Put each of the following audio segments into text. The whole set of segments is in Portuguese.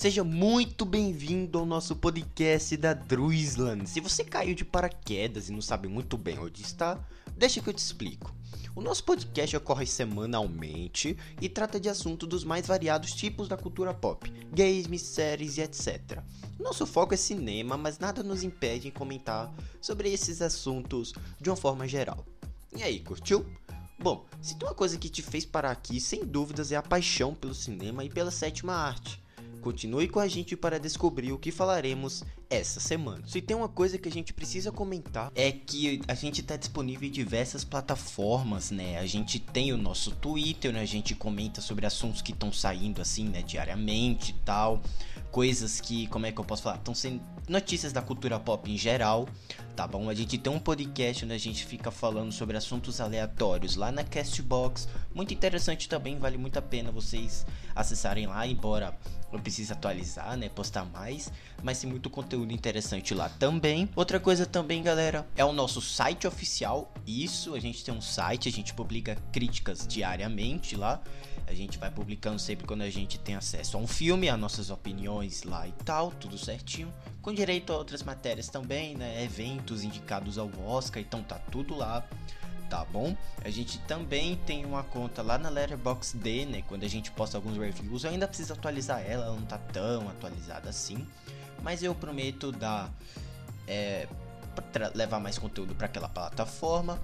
Seja muito bem-vindo ao nosso podcast da Druisland. Se você caiu de paraquedas e não sabe muito bem onde está, deixa que eu te explico. O nosso podcast ocorre semanalmente e trata de assuntos dos mais variados tipos da cultura pop, games, séries e etc. Nosso foco é cinema, mas nada nos impede de comentar sobre esses assuntos de uma forma geral. E aí, curtiu? Bom, se tem uma coisa que te fez parar aqui, sem dúvidas, é a paixão pelo cinema e pela sétima arte. Continue com a gente para descobrir o que falaremos essa semana. Se tem uma coisa que a gente precisa comentar é que a gente está disponível em diversas plataformas, né? A gente tem o nosso Twitter, né? A gente comenta sobre assuntos que estão saindo assim, né, diariamente e tal coisas que, como é que eu posso falar? Estão sendo notícias da cultura pop em geral, tá bom? A gente tem um podcast onde a gente fica falando sobre assuntos aleatórios lá na Castbox, muito interessante também, vale muito a pena vocês acessarem lá, embora eu precise atualizar, né, postar mais, mas tem muito conteúdo interessante lá também. Outra coisa também, galera, é o nosso site oficial. Isso, a gente tem um site, a gente publica críticas diariamente lá. A gente vai publicando sempre quando a gente tem acesso a um filme, as nossas opiniões lá e tal, tudo certinho. Com direito a outras matérias também, né? Eventos indicados ao Oscar, então tá tudo lá tá bom? A gente também tem uma conta lá na Letterboxd, né? Quando a gente posta alguns reviews, eu ainda preciso atualizar ela, ela não tá tão atualizada assim, mas eu prometo dar é, levar mais conteúdo para aquela plataforma,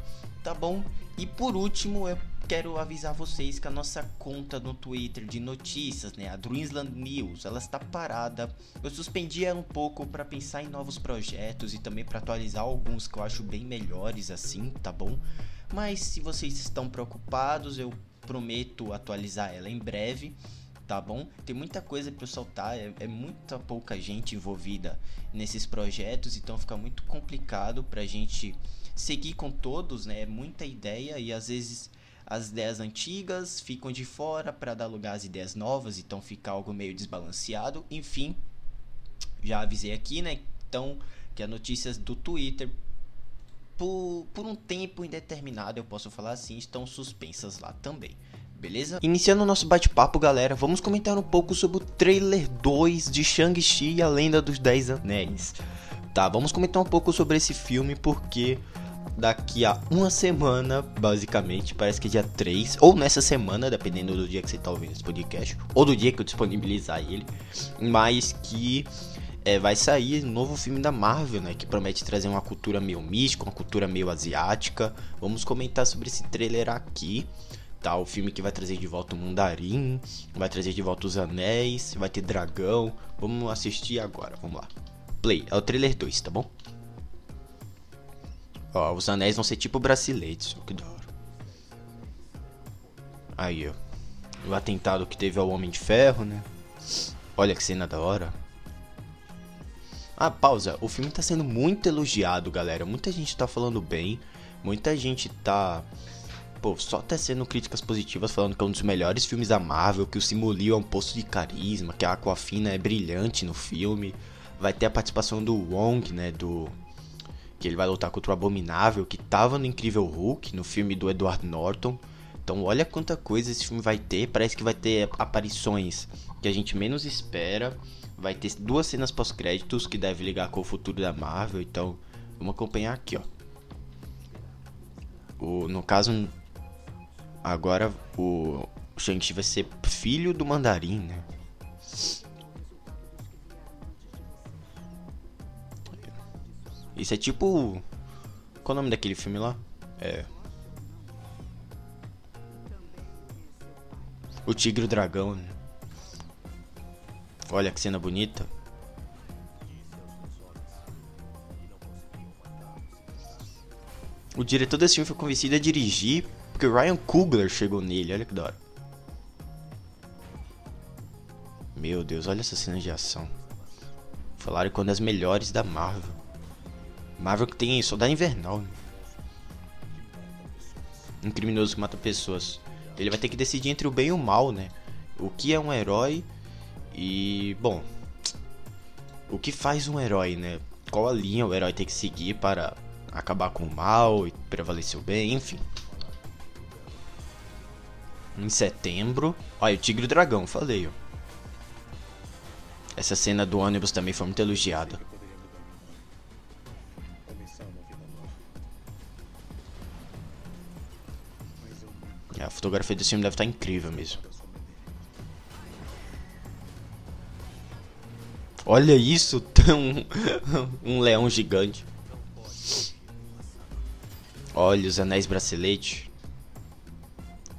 tá bom? E por último, eu quero avisar vocês que a nossa conta no Twitter de notícias, né, a Dreamsland News, ela está parada. Eu suspendi ela um pouco para pensar em novos projetos e também para atualizar alguns que eu acho bem melhores assim, tá bom? Mas se vocês estão preocupados, eu prometo atualizar ela em breve, tá bom? Tem muita coisa para soltar, é, é, muita pouca gente envolvida nesses projetos, então fica muito complicado para a gente seguir com todos, né? É muita ideia e às vezes as ideias antigas ficam de fora para dar lugar às ideias novas, então fica algo meio desbalanceado. Enfim, já avisei aqui, né? Então, que as notícias do Twitter, por, por um tempo indeterminado, eu posso falar assim, estão suspensas lá também. Beleza? Iniciando o nosso bate-papo, galera, vamos comentar um pouco sobre o trailer 2 de Shang-Chi e a Lenda dos Dez Anéis. Tá, vamos comentar um pouco sobre esse filme porque daqui a uma semana, basicamente, parece que dia 3, ou nessa semana, dependendo do dia que você tá ouvindo esse podcast, ou do dia que eu disponibilizar ele, mas que é, vai sair um novo filme da Marvel, né, que promete trazer uma cultura meio mística, uma cultura meio asiática. Vamos comentar sobre esse trailer aqui. Tá, o filme que vai trazer de volta o Mundarim, vai trazer de volta os anéis, vai ter dragão. Vamos assistir agora, vamos lá. Play, é o trailer 2, tá bom? Ó, os anéis vão ser tipo braceletes. Que da hora. Aí, ó. O atentado que teve ao Homem de Ferro, né? Olha que cena da hora. Ah, pausa. O filme tá sendo muito elogiado, galera. Muita gente tá falando bem. Muita gente tá. Pô, só tá sendo críticas positivas falando que é um dos melhores filmes da Marvel, que o Simulio é um posto de carisma, que a Aquafina é brilhante no filme. Vai ter a participação do Wong, né? Do que ele vai lutar contra o Abominável, que tava no Incrível Hulk, no filme do Edward Norton. Então olha quanta coisa esse filme vai ter, parece que vai ter aparições que a gente menos espera. Vai ter duas cenas pós-créditos que deve ligar com o futuro da Marvel, então vamos acompanhar aqui, ó. O, no caso, agora o Shang-Chi vai ser filho do Mandarim, né? Isso é tipo. Qual o nome daquele filme lá? É. O Tigre e o Dragão. Né? Olha que cena bonita. O diretor desse filme foi convencido a dirigir porque o Ryan Coogler chegou nele. Olha que da hora. Meu Deus, olha essa cena de ação. Falaram que é uma das melhores da Marvel. Marvel que tem Soldado Invernal. Né? Um criminoso que mata pessoas. Ele vai ter que decidir entre o bem e o mal, né? O que é um herói e, bom, o que faz um herói, né? Qual a linha o herói tem que seguir para acabar com o mal e prevalecer o bem, enfim. Em setembro, olha, o Tigre e o Dragão, falei, ó. Essa cena do ônibus também foi muito elogiada. Fotografia desse filme deve estar incrível mesmo. Olha isso, um, um leão gigante. Olha os anéis bracelete.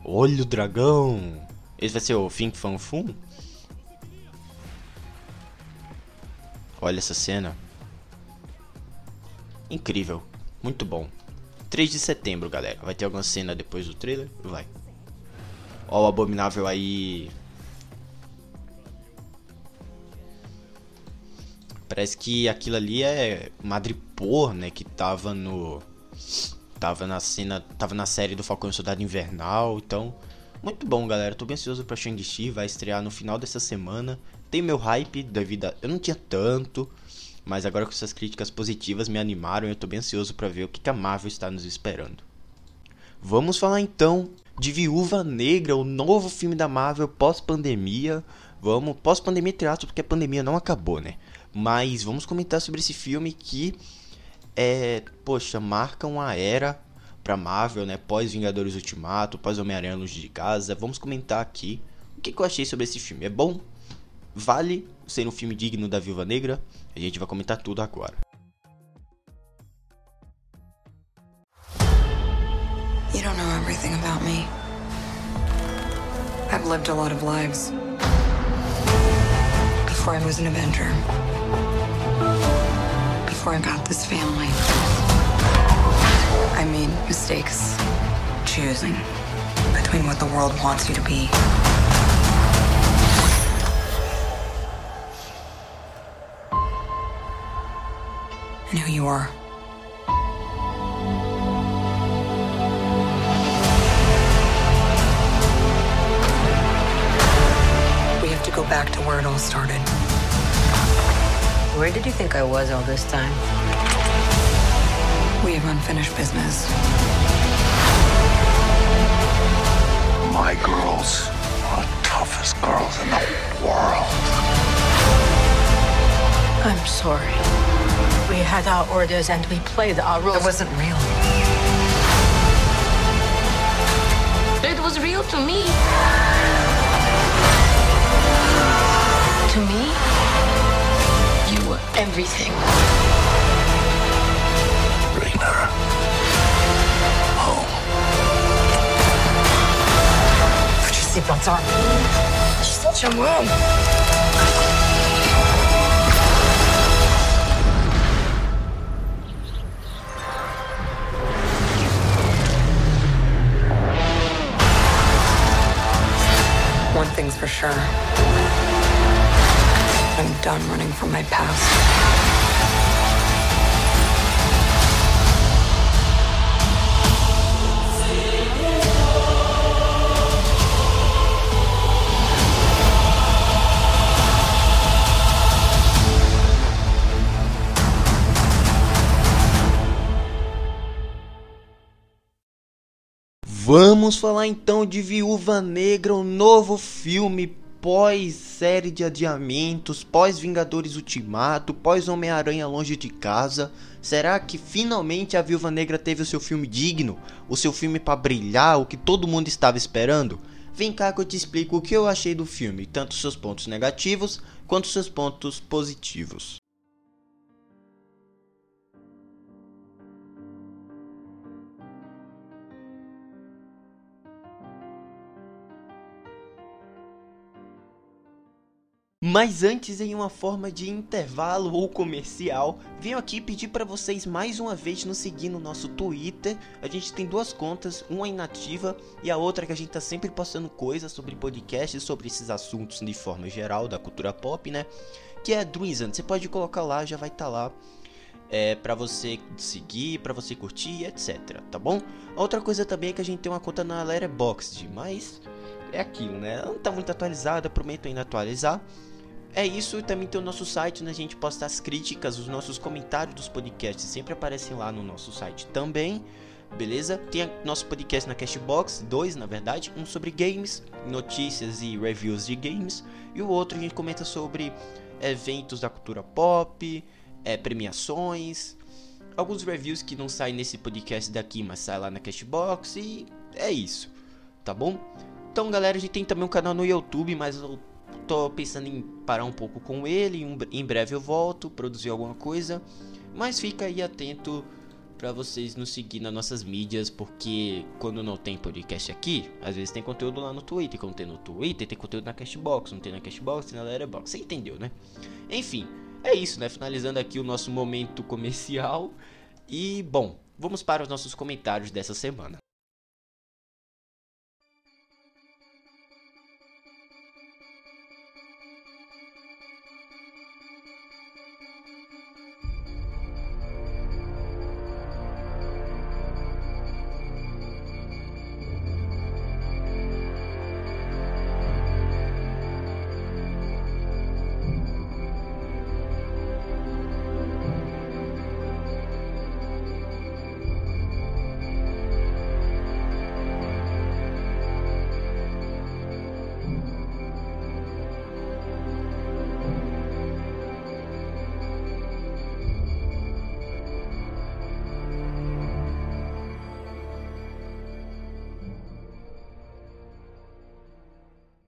Olha o dragão. Esse vai ser o Fink Fan Fum? Olha essa cena. Incrível. Muito bom. 3 de setembro, galera. Vai ter alguma cena depois do trailer? Vai. Ó o Abominável aí. Parece que aquilo ali é Madripoor, né? Que tava no Tava na cena, tava na série do Falcão e Soldado Invernal, então muito bom, galera. Tô bem ansioso pra Shang-Chi, vai estrear no final dessa semana. Tem meu hype devido a... eu não tinha tanto, mas agora com essas críticas positivas me animaram eu tô bem ansioso para ver o que a Marvel está nos esperando. Vamos falar então de Viúva Negra, o novo filme da Marvel pós-pandemia. Vamos, pós-pandemia teatro, porque a pandemia não acabou, né? Mas vamos comentar sobre esse filme que é, poxa, marca uma era pra Marvel, né? Pós Vingadores Ultimato, pós Homem-Aranha Longe de Casa. Vamos comentar aqui o que, que eu achei sobre esse filme. É bom? Vale ser um filme digno da Viúva Negra? A gente vai comentar tudo agora. Everything about me. I've lived a lot of lives. Before I was an Avenger. before I got this family. I made mistakes choosing between what the world wants you to be and who you are. Go back to where it all started. Where did you think I was all this time? We have unfinished business. My girls are the toughest girls in the world. I'm sorry. We had our orders and we played our roles. It wasn't real. It was real to me. To me? You were everything. Bring her home. Put your seatbelts on. She's such a mom. One thing's for sure. Done running from my past. Vamos falar então de Viúva Negra, o um novo filme pós série de adiamentos, pós Vingadores Ultimato, pós Homem-Aranha Longe de Casa, será que finalmente a Viúva Negra teve o seu filme digno, o seu filme para brilhar, o que todo mundo estava esperando? Vem cá que eu te explico o que eu achei do filme, tanto seus pontos negativos quanto seus pontos positivos. Mas antes, em uma forma de intervalo ou comercial, venho aqui pedir para vocês mais uma vez nos seguir no nosso Twitter. A gente tem duas contas, uma inativa e a outra que a gente tá sempre postando coisas sobre podcasts, sobre esses assuntos de forma geral da cultura pop, né? Que é Druizan. Você pode colocar lá, já vai estar tá lá. É, para você seguir, para você curtir, etc, tá bom? Outra coisa também é que a gente tem uma conta na Letterboxd, mas é aquilo, né? Ela não tá muito atualizada, prometo ainda atualizar. É isso, também tem o nosso site, onde a gente posta as críticas, os nossos comentários dos podcasts sempre aparecem lá no nosso site também. beleza? Tem nosso podcast na Cashbox, dois na verdade, um sobre games, notícias e reviews de games, e o outro a gente comenta sobre eventos da cultura pop, é, premiações, alguns reviews que não saem nesse podcast daqui, mas saem lá na Cashbox e é isso, tá bom? Então, galera, a gente tem também um canal no YouTube, mas eu tô pensando em parar um pouco com ele, em breve eu volto, produzir alguma coisa, mas fica aí atento para vocês nos seguir nas nossas mídias, porque quando não tem podcast aqui, às vezes tem conteúdo lá no Twitter, quando tem no Twitter, tem conteúdo na Cashbox, não tem na Cashbox, tem na Letterboxd, você entendeu, né? Enfim, é isso, né? Finalizando aqui o nosso momento comercial e, bom, vamos para os nossos comentários dessa semana.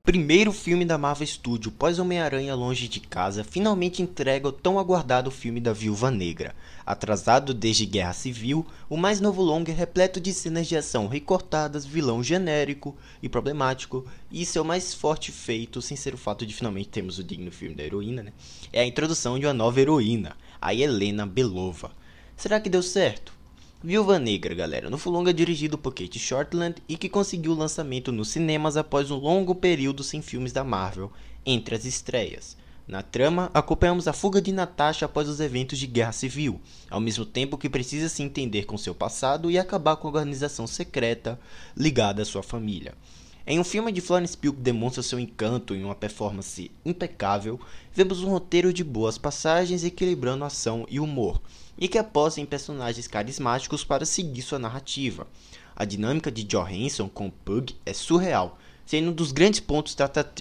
Primeiro filme da Marvel Studio pós Homem-Aranha Longe de Casa finalmente entrega o tão aguardado filme da Viúva Negra. Atrasado desde Guerra Civil, o mais novo longa é repleto de cenas de ação recortadas, vilão genérico e problemático, e seu mais forte feito, sem ser o fato de finalmente termos o digno filme da heroína, né? é a introdução de uma nova heroína, a Helena Belova. Será que deu certo? Viúva Negra, galera, no longa dirigido por Kate Shortland e que conseguiu lançamento nos cinemas após um longo período sem filmes da Marvel entre as estreias. Na trama, acompanhamos a fuga de Natasha após os eventos de Guerra Civil, ao mesmo tempo que precisa se entender com seu passado e acabar com a organização secreta ligada à sua família. Em um filme de Florence Pugh demonstra seu encanto em uma performance impecável, vemos um roteiro de boas passagens equilibrando ação e humor, e que aposta em personagens carismáticos para seguir sua narrativa. A dinâmica de Johansson com Pug é surreal, sendo um dos grandes pontos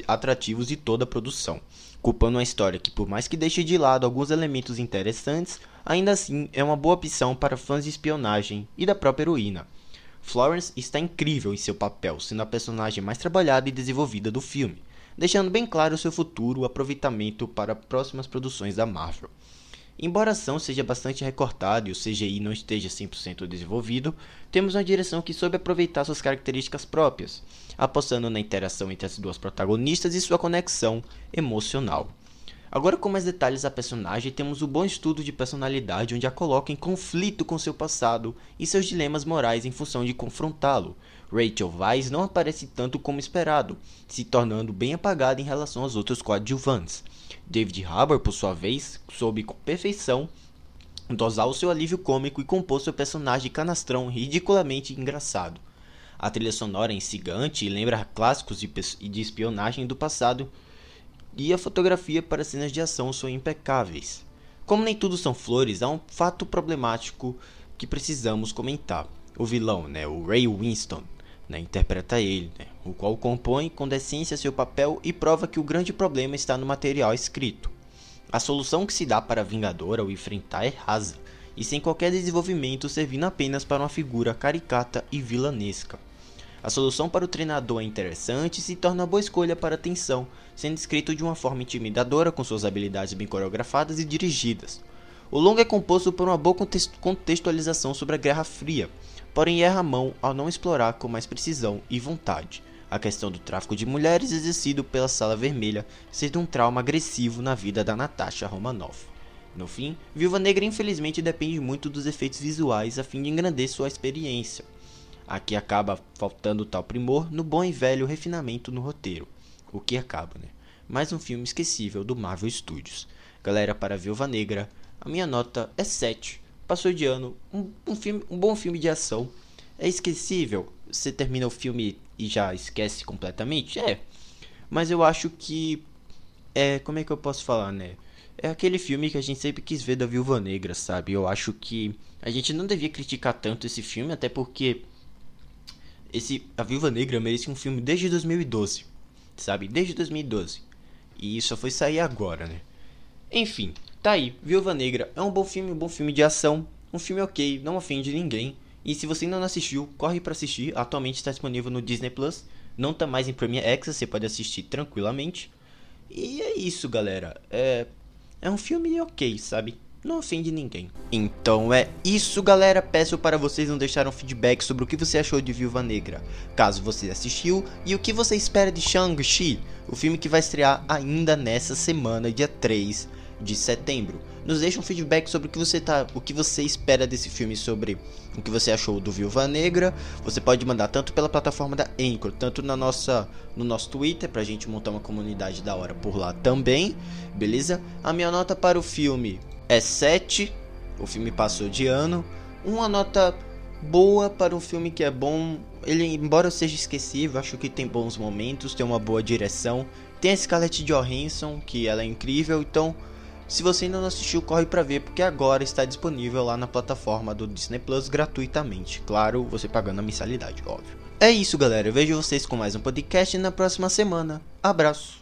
atrativos de toda a produção, culpando uma história que, por mais que deixe de lado alguns elementos interessantes, ainda assim é uma boa opção para fãs de espionagem e da própria heroína. Florence está incrível em seu papel, sendo a personagem mais trabalhada e desenvolvida do filme, deixando bem claro seu futuro aproveitamento para próximas produções da Marvel. Embora a ação seja bastante recortada e o CGI não esteja 100% desenvolvido, temos uma direção que soube aproveitar suas características próprias, apostando na interação entre as duas protagonistas e sua conexão emocional. Agora com mais detalhes a personagem, temos o bom estudo de personalidade onde a coloca em conflito com seu passado e seus dilemas morais em função de confrontá-lo. Rachel Weisz não aparece tanto como esperado, se tornando bem apagada em relação aos outros coadjuvantes. David Harbour, por sua vez, soube com perfeição dosar o seu alívio cômico e compor seu personagem canastrão ridiculamente engraçado. A trilha sonora é instigante e lembra clássicos de espionagem do passado, e a fotografia para cenas de ação são impecáveis. Como nem tudo são flores, há um fato problemático que precisamos comentar. O vilão, né, o Ray Winston, né, interpreta ele, né, o qual compõe com decência seu papel e prova que o grande problema está no material escrito. A solução que se dá para a Vingadora ao enfrentar é rasa, e sem qualquer desenvolvimento servindo apenas para uma figura caricata e vilanesca. A solução para o treinador é interessante e se torna uma boa escolha para a tensão, sendo escrito de uma forma intimidadora com suas habilidades bem coreografadas e dirigidas. O longa é composto por uma boa contextualização sobre a Guerra Fria, porém erra a mão ao não explorar com mais precisão e vontade a questão do tráfico de mulheres exercido pela Sala Vermelha, sendo um trauma agressivo na vida da Natasha Romanoff. No fim, Viúva Negra infelizmente depende muito dos efeitos visuais a fim de engrandecer sua experiência. Aqui acaba faltando tal primor no bom e velho refinamento no roteiro, o que acaba, né? Mais um filme esquecível do Marvel Studios. Galera, para Viúva Negra, a minha nota é 7 passou de ano, um, um, filme, um bom filme de ação. É esquecível? Você termina o filme e já esquece completamente? É. Mas eu acho que. É, como é que eu posso falar, né? é aquele filme que a gente sempre quis ver da Viúva Negra, sabe? Eu acho que a gente não devia criticar tanto esse filme, até porque esse A Viúva Negra merece um filme desde 2012, sabe? Desde 2012. E só foi sair agora, né? Enfim, tá aí. Viúva Negra é um bom filme, um bom filme de ação, um filme ok, não ofende ninguém. E se você ainda não assistiu, corre para assistir. Atualmente está disponível no Disney Plus. Não tá mais em Premiere Access, você pode assistir tranquilamente. E é isso, galera. É é um filme ok, sabe? Não ofende ninguém. Então é isso, galera. Peço para vocês não deixarem um feedback sobre o que você achou de Viúva Negra, caso você assistiu, e o que você espera de Shang-Chi, o filme que vai estrear ainda nessa semana, dia 3 de setembro. Nos deixa um feedback sobre o que você tá, o que você espera desse filme, sobre o que você achou do Viúva Negra. Você pode mandar tanto pela plataforma da Anchor, tanto na nossa, no nosso Twitter pra gente montar uma comunidade da hora por lá também, beleza? A minha nota para o filme é 7. O filme passou de ano. Uma nota boa para um filme que é bom. Ele, embora seja esquecível, acho que tem bons momentos, tem uma boa direção. Tem a Scarlett Johansson, que ela é incrível, então se você ainda não assistiu, corre para ver, porque agora está disponível lá na plataforma do Disney Plus gratuitamente. Claro, você pagando a mensalidade, óbvio. É isso, galera. Eu vejo vocês com mais um podcast na próxima semana. Abraço.